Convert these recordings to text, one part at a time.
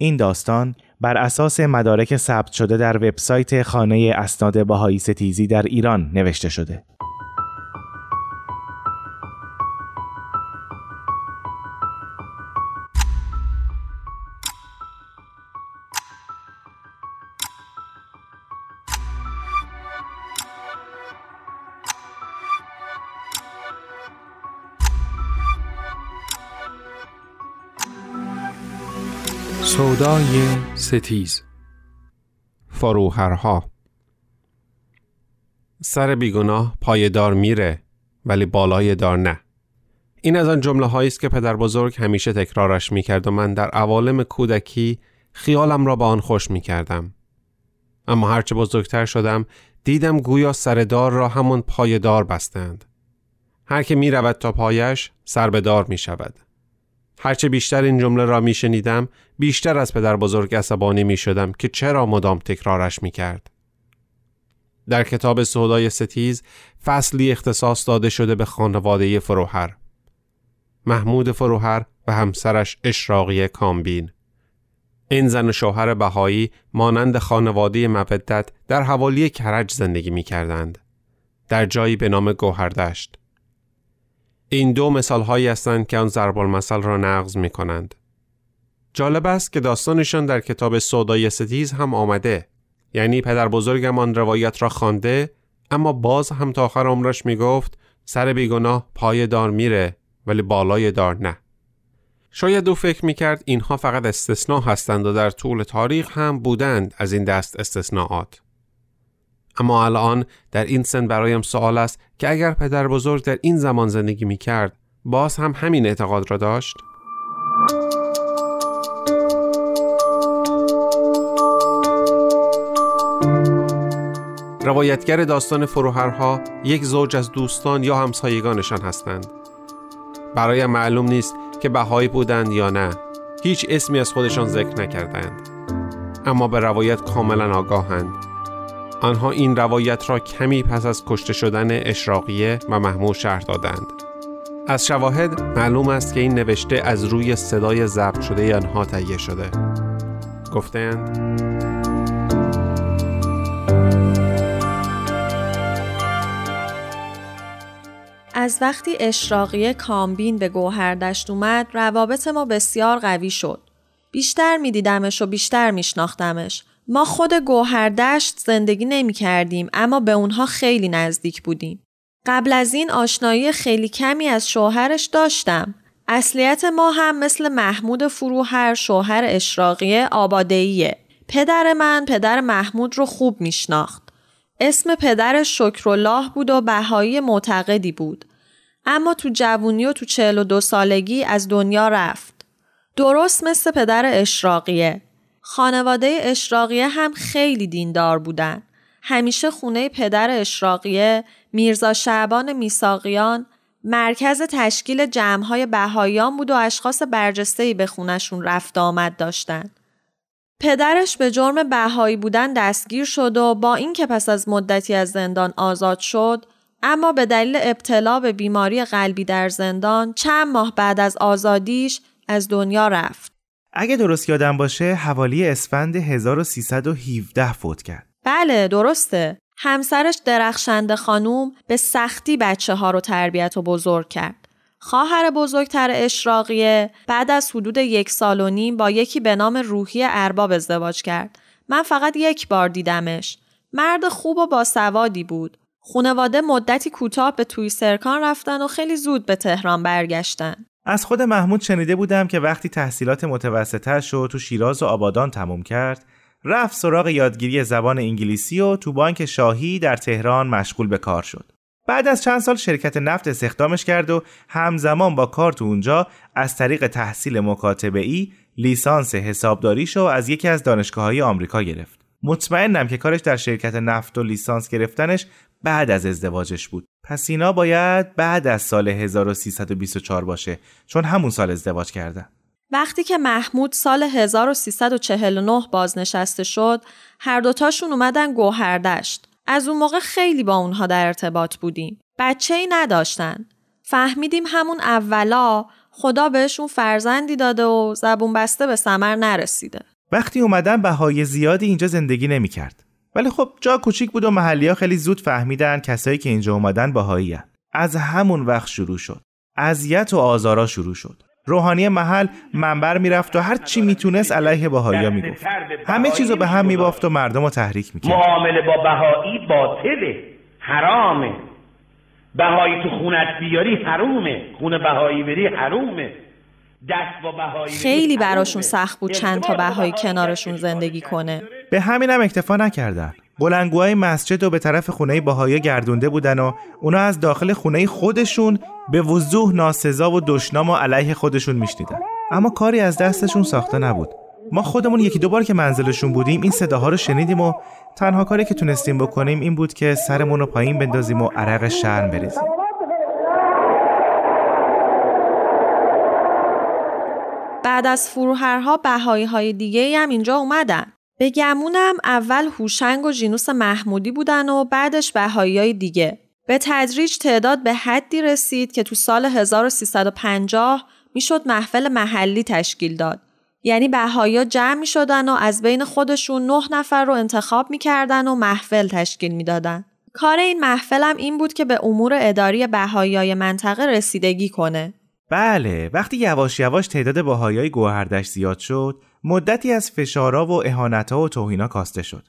این داستان بر اساس مدارک ثبت شده در وبسایت خانه اسناد بهایی ستیزی در ایران نوشته شده. ستیز. فروهرها. سر بیگناه پایدار میره ولی بالای دار نه. این از آن جمله هایی است که پدر بزرگ همیشه تکرارش می‌کرد و من در عوالم کودکی خیالم را به آن خوش می‌کردم. اما هرچه بزرگتر شدم دیدم گویا سردار را همون پایدار بستند. هر که می رود تا پایش سر به دار می شود هرچه بیشتر این جمله را می شنیدم بیشتر از پدر بزرگ عصبانی می شدم که چرا مدام تکرارش می کرد. در کتاب سودای ستیز فصلی اختصاص داده شده به خانواده فروهر. محمود فروهر و همسرش اشراقی کامبین. این زن و شوهر بهایی مانند خانواده مودت در حوالی کرج زندگی می کردند. در جایی به نام گوهردشت. این دو مثال هایی هستند که آن ضرب المثل را نقض می کنند. جالب است که داستانشان در کتاب سودای ستیز هم آمده. یعنی پدر بزرگم آن روایت را خوانده اما باز هم تا آخر عمرش می گفت سر بیگناه پای دار میره ولی بالای دار نه. شاید دو فکر می کرد اینها فقط استثناء هستند و در طول تاریخ هم بودند از این دست استثناءات. اما الان در این سن برایم سوال است که اگر پدر بزرگ در این زمان زندگی می کرد باز هم همین اعتقاد را داشت؟ روایتگر داستان فروهرها یک زوج از دوستان یا همسایگانشان هستند. برایم معلوم نیست که بهایی بودند یا نه. هیچ اسمی از خودشان ذکر نکردند. اما به روایت کاملا آگاهند. آنها این روایت را کمی پس از کشته شدن اشراقیه و محمود شهر دادند. از شواهد معلوم است که این نوشته از روی صدای ضبط شده آنها تهیه شده. گفتند از وقتی اشراقی کامبین به گوهردشت اومد روابط ما بسیار قوی شد. بیشتر میدیدمش و بیشتر میشناختمش ما خود گوهردشت زندگی نمی کردیم اما به اونها خیلی نزدیک بودیم. قبل از این آشنایی خیلی کمی از شوهرش داشتم. اصلیت ما هم مثل محمود فروهر شوهر اشراقیه آبادهیه. پدر من پدر محمود رو خوب میشناخت. اسم پدرش شکرالله بود و بهایی معتقدی بود. اما تو جوونی و تو چهل و دو سالگی از دنیا رفت. درست مثل پدر اشراقیه. خانواده اشراقیه هم خیلی دیندار بودن. همیشه خونه پدر اشراقیه میرزا شعبان میساقیان مرکز تشکیل جمعهای بهاییان بود و اشخاص برجستهی به خونشون رفت آمد داشتن. پدرش به جرم بهایی بودن دستگیر شد و با اینکه پس از مدتی از زندان آزاد شد اما به دلیل ابتلا به بیماری قلبی در زندان چند ماه بعد از آزادیش از دنیا رفت. اگه درست یادم باشه حوالی اسفند 1317 فوت کرد. بله درسته. همسرش درخشنده خانوم به سختی بچه ها رو تربیت و بزرگ کرد. خواهر بزرگتر اشراقیه بعد از حدود یک سال و نیم با یکی به نام روحی ارباب ازدواج کرد. من فقط یک بار دیدمش. مرد خوب و باسوادی بود. خونواده مدتی کوتاه به توی سرکان رفتن و خیلی زود به تهران برگشتن. از خود محمود شنیده بودم که وقتی تحصیلات متوسطه رو تو شیراز و آبادان تموم کرد رفت سراغ یادگیری زبان انگلیسی و تو بانک شاهی در تهران مشغول به کار شد. بعد از چند سال شرکت نفت استخدامش کرد و همزمان با کار تو اونجا از طریق تحصیل مکاتبه ای لیسانس حسابداریشو از یکی از دانشگاه های آمریکا گرفت. مطمئنم که کارش در شرکت نفت و لیسانس گرفتنش بعد از ازدواجش بود. پس اینا باید بعد از سال 1324 باشه چون همون سال ازدواج کردن. وقتی که محمود سال 1349 بازنشسته شد، هر دوتاشون اومدن گوهردشت. از اون موقع خیلی با اونها در ارتباط بودیم. بچه ای نداشتن. فهمیدیم همون اولا خدا بهشون فرزندی داده و زبون بسته به ثمر نرسیده وقتی اومدن بهای زیادی اینجا زندگی نمی‌کرد ولی خب جا کوچیک بود و محلی ها خیلی زود فهمیدن کسایی که اینجا اومدن بهایی از همون وقت شروع شد. اذیت و آزارا شروع شد. روحانی محل منبر می‌رفت و هر چی می‌تونست علیه بهایی می‌گفت. همه چیزو به هم میبافت و مردم رو تحریک می‌کرد. معامله با بهایی باطله. حرامه. بهایی تو خونت بیاری حرومه. خونه بهایی بری حرومه. دست با بهایی خیلی براشون سخت بود چند تا بهایی کنارشون زندگی کنه. به همینم اکتفا نکردن. بلنگوهای مسجد و به طرف خونه باهایی گردونده بودن و اونا از داخل خونه خودشون به وضوح ناسزا و دشنام و علیه خودشون میشنیدن. اما کاری از دستشون ساخته نبود. ما خودمون یکی دو بار که منزلشون بودیم این صداها رو شنیدیم و تنها کاری که تونستیم بکنیم این بود که سرمون رو پایین بندازیم و عرق شرم بریزیم. بعد از فروهرها بهایی های دیگه هم اینجا اومدن. به گمونم اول هوشنگ و جینوس محمودی بودن و بعدش بهایی های دیگه. به تدریج تعداد به حدی رسید که تو سال 1350 می‌شد محفل محلی تشکیل داد. یعنی بهایی جمع می شدن و از بین خودشون نه نفر رو انتخاب می‌کردن و محفل تشکیل می‌دادن. کار این محفلم این بود که به امور اداری بهایی منطقه رسیدگی کنه. بله وقتی یواش یواش تعداد بهایی گوهردش زیاد شد مدتی از فشارا و اهانتها و توهینا کاسته شد.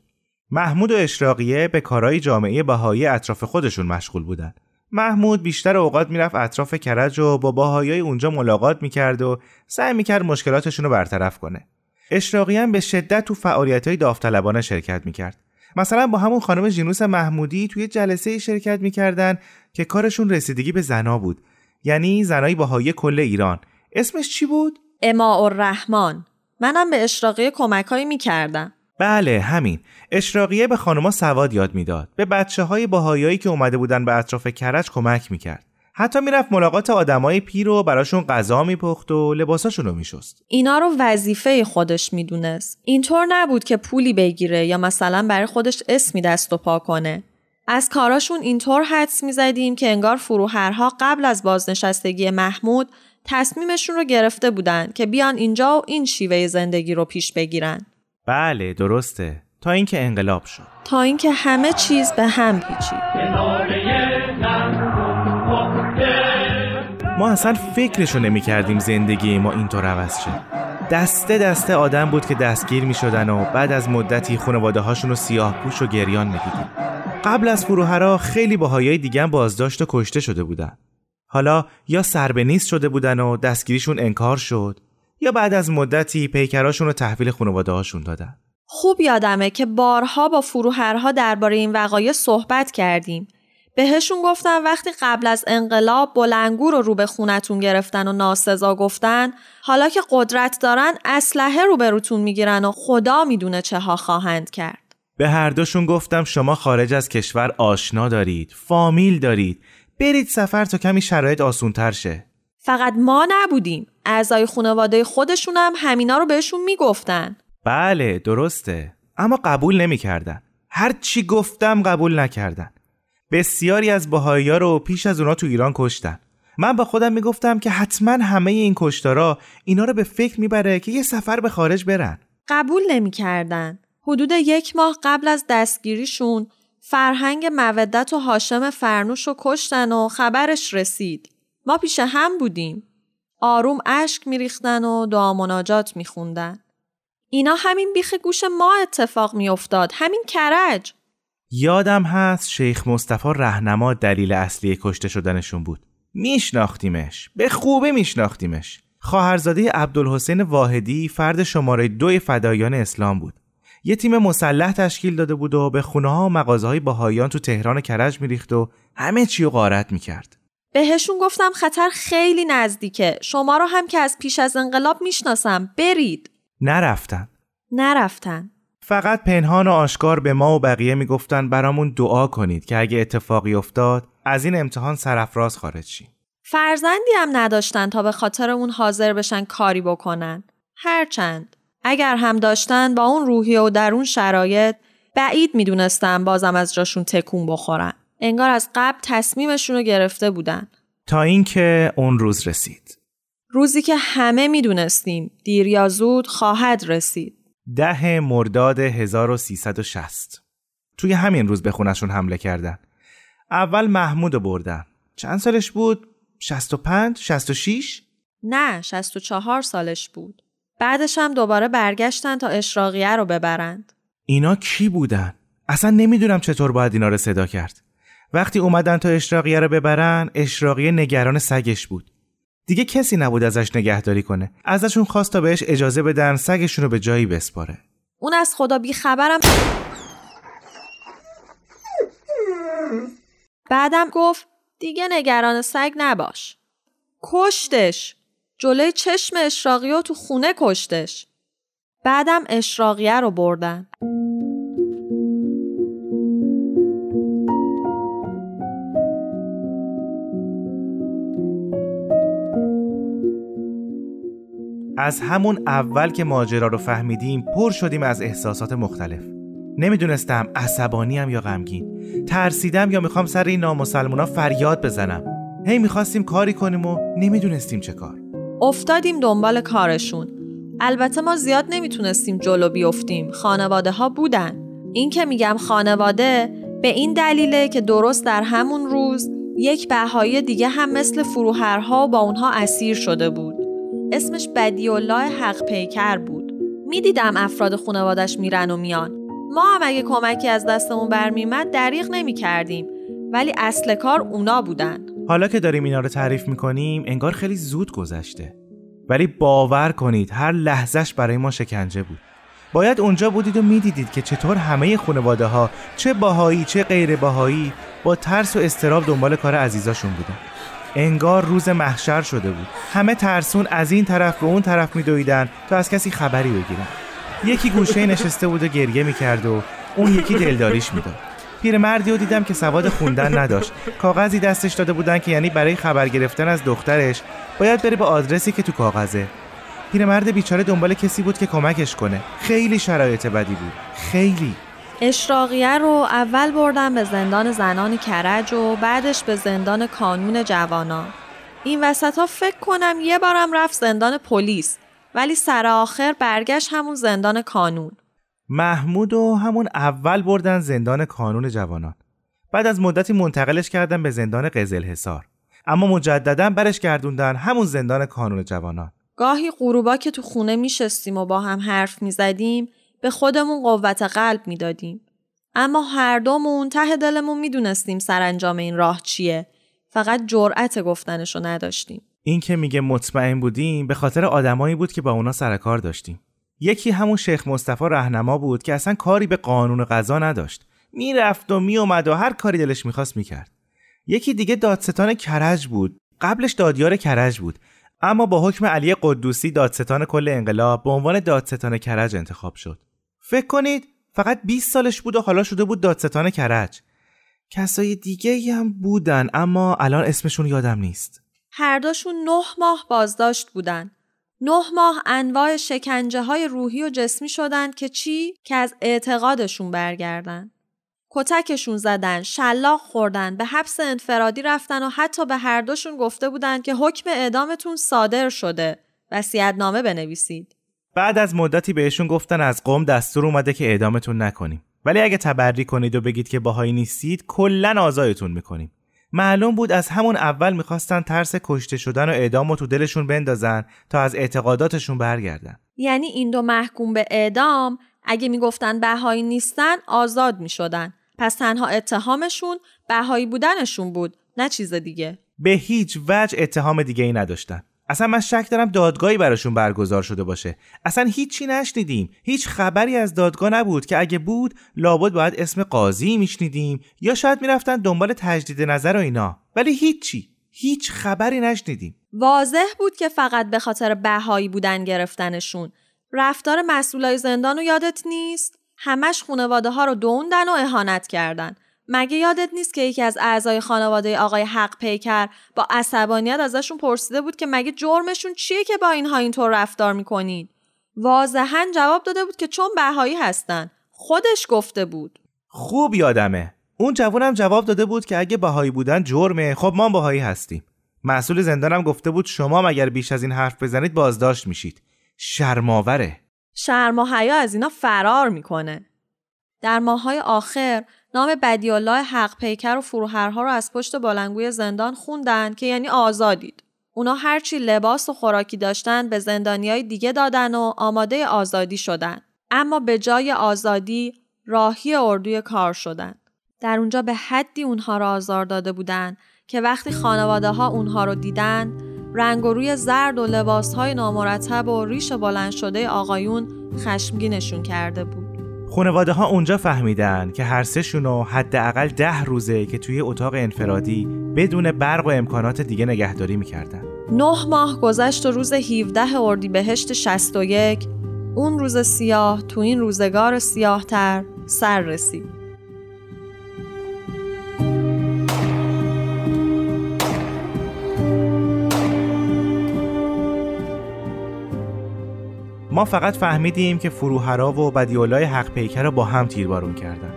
محمود و اشراقیه به کارهای جامعه بهایی اطراف خودشون مشغول بودند. محمود بیشتر اوقات می‌رفت اطراف کرج و با باهایی اونجا ملاقات می‌کرد و سعی می‌کرد مشکلاتشون رو برطرف کنه. اشراقی هم به شدت تو فعالیت های داوطلبانه شرکت می‌کرد. مثلا با همون خانم جینوس محمودی توی جلسه شرکت می‌کردن که کارشون رسیدگی به زنا بود. یعنی زنای باهایی کل ایران. اسمش چی بود؟ اما الرحمن. منم به اشراقیه کمکهایی می‌کردم. بله همین. اشراقیه به خانما سواد یاد می‌داد. به بچه های باهایی که اومده بودن به اطراف کرج کمک می‌کرد. حتی می‌رفت ملاقات آدمای پیر و براشون غذا میپخت و لباساشون رو میشست. اینا رو وظیفه خودش می‌دونست. اینطور نبود که پولی بگیره یا مثلا برای خودش اسمی دست و پا کنه. از کاراشون اینطور حدس می‌زدیم که انگار فروهرها قبل از بازنشستگی محمود تصمیمشون رو گرفته بودن که بیان اینجا و این شیوه زندگی رو پیش بگیرن. بله درسته تا اینکه انقلاب شد. تا اینکه همه چیز به هم پیچید. ما اصلا فکرشو نمی کردیم زندگی ما اینطور عوض شد. دسته دسته آدم بود که دستگیر می شدن و بعد از مدتی خانواده هاشون رو سیاه پوش و گریان می دیدیم. قبل از فروهرا خیلی باهایی دیگه بازداشت و کشته شده بودن. حالا یا سربنیست شده بودن و دستگیریشون انکار شد یا بعد از مدتی پیکراشون رو تحویل خانواده هاشون دادن. خوب یادمه که بارها با فروهرها درباره این وقایع صحبت کردیم. بهشون گفتم وقتی قبل از انقلاب بلنگو رو رو به خونتون گرفتن و ناسزا گفتن حالا که قدرت دارن اسلحه رو به روتون می‌گیرن و خدا می‌دونه چه ها خواهند کرد. به هر دوشون گفتم شما خارج از کشور آشنا دارید، فامیل دارید، برید سفر تا کمی شرایط آسونتر شه. فقط ما نبودیم. اعضای خانواده خودشون هم همینا رو بهشون می‌گفتن. بله درسته. اما قبول نمی‌کردن. هر چی گفتم قبول نکردن. بسیاری از بهایی رو پیش از اونا تو ایران کشتن من با خودم می‌گفتم که حتما همه این کشتارا اینا رو به فکر می‌بره که یه سفر به خارج برن قبول نمی‌کردن حدود یک ماه قبل از دستگیریشون فرهنگ مودت و هاشم فرنوش رو کشتن و خبرش رسید. ما پیش هم بودیم. آروم اشک میریختن و دعا مناجات میخوندن. اینا همین بیخ گوش ما اتفاق میافتاد. همین کرج. یادم هست شیخ مصطفی رهنما دلیل اصلی کشته شدنشون بود. میشناختیمش. به خوبه میشناختیمش. خواهرزاده عبدالحسین واحدی فرد شماره دوی فدایان اسلام بود. یه تیم مسلح تشکیل داده بود و به خونه ها و مغازه های باهایان تو تهران کرج میریخت و همه چی رو غارت می‌کرد. بهشون گفتم خطر خیلی نزدیکه. شما رو هم که از پیش از انقلاب می‌شناسم. برید. نرفتن. نرفتن. فقط پنهان و آشکار به ما و بقیه می‌گفتن برامون دعا کنید که اگه اتفاقی افتاد از این امتحان سرفراز خارج شیم. فرزندی هم نداشتن تا به خاطر اون حاضر بشن کاری بکنن. هرچند اگر هم داشتن با اون روحیه و در اون شرایط بعید می‌دونستم بازم از جاشون تکون بخورن. انگار از قبل تصمیمشون رو گرفته بودن. تا اینکه اون روز رسید. روزی که همه می‌دونستیم دیر یا زود خواهد رسید. ده مرداد 1360 توی همین روز به خونشون حمله کردن. اول محمود بردن. چند سالش بود؟ 65 66 نه 64 سالش بود. بعدش هم دوباره برگشتن تا اشراقیه رو ببرند. اینا کی بودن؟ اصلا نمی‌دونم چطور باید اینا رو صدا کرد. وقتی اومدن تا اشراقیه رو ببرن اشراقیه نگران سگش بود. دیگه کسی نبود ازش نگهداری کنه. ازشون خواست تا بهش اجازه بدن سگشون رو به جایی بسپاره. اون از خدا بی خبرم بعدم گفت دیگه نگران سگ نباش. کشتش. جلوی چشم اشراقیه تو خونه کشتش. بعدم اشراقیه رو بردن. از همون اول که ماجرا رو فهمیدیم پر شدیم از احساسات مختلف. نمی‌دونستم عصبانیم یا غمگین. ترسیدم یا می‌خوام سر این نامسلمونا فریاد بزنم. هی می‌خواستیم کاری کنیم و نمی‌دونستیم چه کار. افتادیم دنبال کارشون. البته ما زیاد نمی‌تونستیم جلو بیفتیم. خانواده ها بودن. این که میگم خانواده به این دلیله که درست در همون روز یک بهایی دیگه هم مثل فروهرها با اونها اسیر شده بود. اسمش بدی الله حق پیکر بود. می‌دیدم افراد خانوادش میرن و میان. ما هم اگه کمکی از دستمون برمیمد دریغ نمی کردیم ولی اصل کار اونا بودن. حالا که داریم اینا رو تعریف می‌کنیم انگار خیلی زود گذشته. ولی باور کنید هر لحظهش برای ما شکنجه بود. باید اونجا بودید و می‌دیدید که چطور همه خانواده ها چه باهایی چه غیر باهایی با ترس و استراب دنبال کار عزیزاشون بودن. انگار روز محشر شده بود. همه ترسون از این طرف به اون طرف میدویدن تا از کسی خبری بگیرن. یکی گوشه نشسته بود و گریه می‌کرد و اون یکی دلداریش می‌داد. پیرمردی رو دیدم که سواد خوندن نداشت. کاغذی دستش داده بودن که یعنی برای خبر گرفتن از دخترش. باید بره به آدرسی که تو کاغذه. پیرمرد بیچاره دنبال کسی بود که کمکش کنه. خیلی شرایط بدی بود. خیلی. اشراقیه رو اول بردم به زندان زنان کرج و بعدش به زندان کانون جوانان. این وسط ها فکر کنم یه بارم رفت زندان پلیس ولی سر آخر برگشت همون زندان کانون. محمود و همون اول بردن زندان کانون جوانان. بعد از مدتی منتقلش کردن به زندان قزل حصار اما مجددا برش گردوندن همون زندان کانون جوانان. گاهی غروبا که تو خونه میشستیم و با هم حرف می‌زدیم به خودمون قوت قلب می‌دادیم. اما هر دومون ته دلمون می‌دونستیم سرانجام این راه چیه. فقط جرأت گفتنشو نداشتیم. این که میگه مطمئن بودیم به خاطر آدمایی بود که با اونا سر کار داشتیم. یکی همون شیخ مصطفی رهنما بود که اصلا کاری به قانون قضا نداشت. می‌رفت و میومد و هر کاری دلش می‌خواست می‌کرد. یکی دیگه دادستان کرج بود. قبلش دادیار کرج بود. اما با حکم علی قدوسی دادستان کل انقلاب به عنوان دادستان کرج انتخاب شد. فکر کنید فقط 20 سالش بود و حالا شده بود دادستان کرج کسای دیگه هم بودن اما الان اسمشون یادم نیست هر دوشون نه ماه بازداشت بودن نه ماه انواع شکنجه های روحی و جسمی شدند که چی؟ که از اعتقادشون برگردن. کتکشون زدن، شلاق خوردن، به حبس انفرادی رفتن و حتی به هر دوشون گفته بودند که حکم اعدامتون صادر شده. نامه بنویسید. بعد از مدتی بهشون گفتن از قوم دستور اومده که اعدامتون نکنیم. ولی اگه تبری کنید و بگید که باهایی نیستید کلا آزایتون می‌کنیم. معلوم بود از همون اول می‌خواستن ترس کشته شدن و اعدام و تو دلشون بندازن تا از اعتقاداتشون برگردن یعنی این دو محکوم به اعدام اگه می‌گفتن بهایی نیستن آزاد می‌شدن پس تنها اتهامشون بهایی بودنشون بود نه چیز دیگه به هیچ وجه اتهام دیگه ای نداشتن اصلا من شک دارم دادگاهی براشون برگزار شده باشه. اصلا هیچی نشنیدیم. هیچ خبری از دادگاه نبود که اگه بود لابد باید اسم قاضی میشنیدیم یا شاید می‌رفتن دنبال تجدید نظر و اینا. ولی هیچی. هیچ خبری نشنیدیم. واضح بود که فقط به خاطر بهایی بودن گرفتنشون. رفتار مسئولای زندان رو یادت نیست؟ همش خانواده ها رو دوندن و اهانت کردن. مگه یادت نیست که یکی از اعضای خانواده آقای حق پیکر با عصبانیت ازشون پرسیده بود که مگه جرمشون چیه که با اینها اینطور رفتار می‌کنید واضحا جواب داده بود که چون بهایی هستن خودش گفته بود. خوب یادمه. اون جوانم جواب داده بود که اگه بهایی بودن جرمه. خب ما بهایی هستیم. مسئول زندانم گفته بود شما مگر بیش از این حرف بزنید بازداشت میشید. شرماوره. شرم و حیا از اینا فرار می‌کنه. در ماهای آخر نام بدیالله حق پیکر و فروهرها رو از پشت بالنگوی زندان خوندن که یعنی آزادید. اونا هرچی لباس و خوراکی داشتن به زندانی های دیگه دادن و آماده آزادی شدن اما به جای آزادی راهی اردوی کار شدن در اونجا به حدی اونها را آزار داده بودند که وقتی خانواده ها اونها رو دیدن رنگ و روی زرد و لباس های نامرتب و ریش بلند شده آقایون خشمگینشون کرده بود. خانواده ها اونجا فهمیدن که هر سهشون حداقل ده روزه که توی اتاق انفرادی بدون برق و امکانات دیگه نگهداری می‌کردن. نه ماه گذشت و روز 17 اردیبهشت 61 اون روز سیاه تو این روزگار سیاه تر سر رسید. ما فقط فهمیدیم که فروهرا و بدیولای حق پیکر رو با هم تیربارون کردن.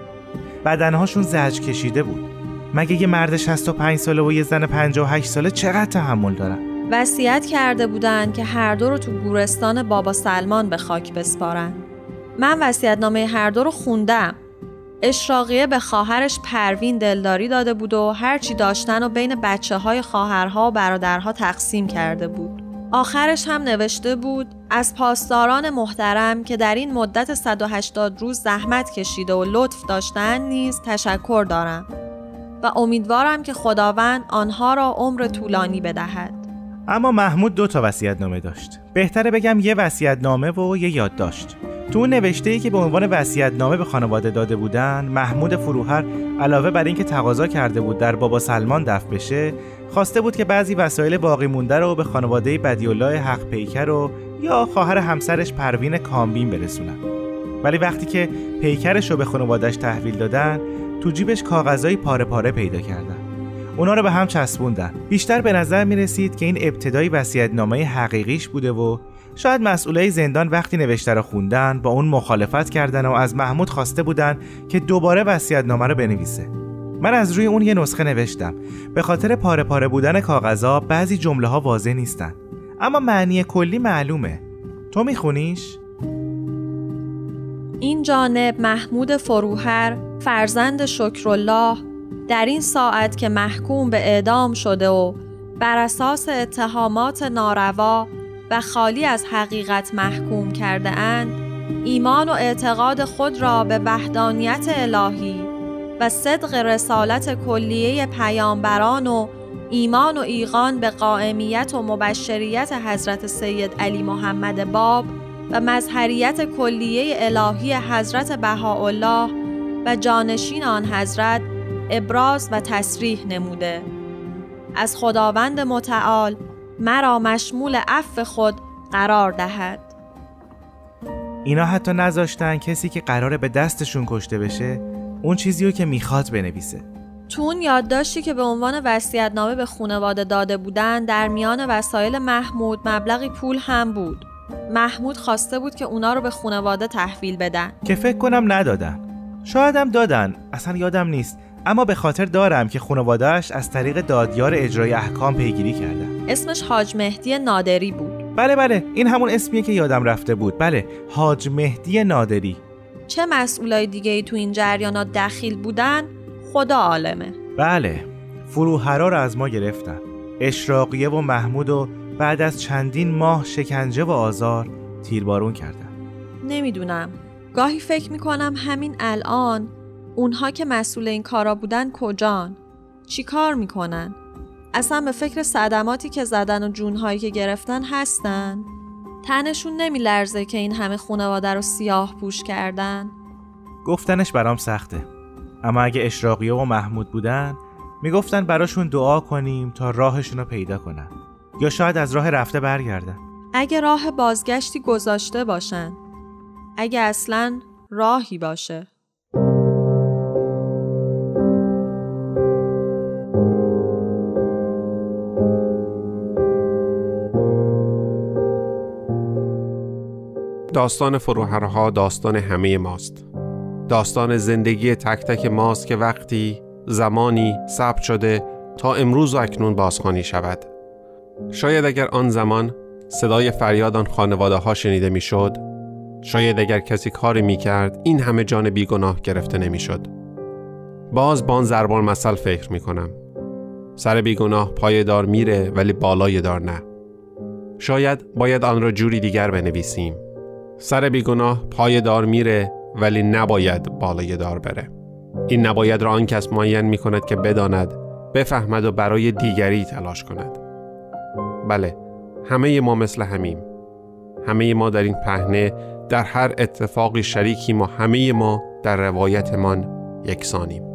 بدنهاشون زج کشیده بود. مگه یه مرد 65 ساله و یه زن 58 ساله چقدر تحمل دارن؟ وصیت کرده بودن که هر دو رو تو گورستان بابا سلمان به خاک بسپارن. من وصیتنامه هر دو رو خوندم. اشراقیه به خواهرش پروین دلداری داده بود و هرچی داشتن و بین بچه های خواهرها و برادرها تقسیم کرده بود. آخرش هم نوشته بود از پاسداران محترم که در این مدت 180 روز زحمت کشیده و لطف داشتن نیز تشکر دارم و امیدوارم که خداوند آنها را عمر طولانی بدهد. اما محمود دو تا وصیت نامه داشت. بهتره بگم یه وصیت نامه و یه یادداشت. تو اون نوشته ای که به عنوان وصیت نامه به خانواده داده بودن محمود فروهر علاوه بر اینکه تقاضا کرده بود در بابا سلمان دفن بشه خواسته بود که بعضی وسایل باقی مونده رو به خانواده بدیالله حق پیکر و یا خواهر همسرش پروین کامبین برسونن. ولی وقتی که پیکرش رو به خانوادش تحویل دادن تو جیبش کاغذای پاره پاره پیدا کردن. اونا رو به هم چسبوندن. بیشتر به نظر می رسید که این ابتدایی نامه حقیقیش بوده و شاید مسئولای زندان وقتی نوشته رو خوندن با اون مخالفت کردن و از محمود خواسته بودن که دوباره نامه رو بنویسه. من از روی اون یه نسخه نوشتم. به خاطر پاره پاره بودن کاغذها بعضی جمله ها واضح نیستن. اما معنی کلی معلومه. تو میخونیش؟ این جانب محمود فروهر فرزند شکرالله در این ساعت که محکوم به اعدام شده و بر اساس اتهامات ناروا و خالی از حقیقت محکوم کرده اند ایمان و اعتقاد خود را به وحدانیت الهی و صدق رسالت کلیه پیامبران و ایمان و ایقان به قائمیت و مبشریت حضرت سید علی محمد باب و مظهریت کلیه الهی حضرت بهاءالله و جانشین آن حضرت ابراز و تصریح نموده. از خداوند متعال مرا مشمول عفو خود قرار دهد. اینا حتی نذاشتن کسی که قراره به دستشون کشته بشه اون چیزی رو که می‌خواد بنویسه. تو اون یادداشتی که به عنوان نامه به خانواده داده بودن در میان وسایل محمود مبلغی پول هم بود. محمود خواسته بود که اونا رو به خانواده تحویل بدن. که فکر کنم ندادن. شایدم دادن. اصلا یادم نیست. اما به خاطر دارم که خانوادهش از طریق دادیار اجرای احکام پیگیری کردن. اسمش حاج مهدی نادری بود. بله بله این همون اسمیه که یادم رفته بود. بله حاج مهدی نادری. چه مسئولای دیگه ای تو این جریانات دخیل بودن؟ خدا عالمه. بله فروهرا رو از ما گرفتن. اشراقیه و محمود و بعد از چندین ماه شکنجه و آزار تیربارون کردن. نمی‌دونم. گاهی فکر می‌کنم همین الان اونها که مسئول این کارا بودن کجان؟ چی کار می‌کنن؟ اصلا به فکر صدماتی که زدن و جونهایی که گرفتن هستن؟ تنشون نمیلرزه که این همه خانواده رو سیاه پوش کردن؟ گفتنش برام سخته. اما اگه اشراقیه و محمود بودن می‌گفتن براشون دعا کنیم تا راهشون رو پیدا کنن. یا شاید از راه رفته برگردن. اگه راه بازگشتی گذاشته باشن. اگه اصلا راهی باشه. داستان فروهرها داستان همه ماست داستان زندگی تک تک ماست که وقتی زمانی ثبت شده تا امروز و اکنون بازخوانی شود شاید اگر آن زمان صدای فریاد آن خانواده ها شنیده می‌شد شاید اگر کسی کاری می کرد این همه جان بیگناه گرفته نمی‌شد. باز بان زربان مثل فکر می کنم. سر بیگناه پای دار میره ولی بالای دار نه. شاید باید آن را جوری دیگر بنویسیم. سر بیگناه پای دار میره ولی نباید بالای دار بره. این نباید را آن کس معین می کند که بداند، بفهمد و برای دیگری تلاش کند. بله، همه ما مثل همیم. همه ما در این پهنه در هر اتفاقی شریکی ما همه ما در روایتمان یکسانیم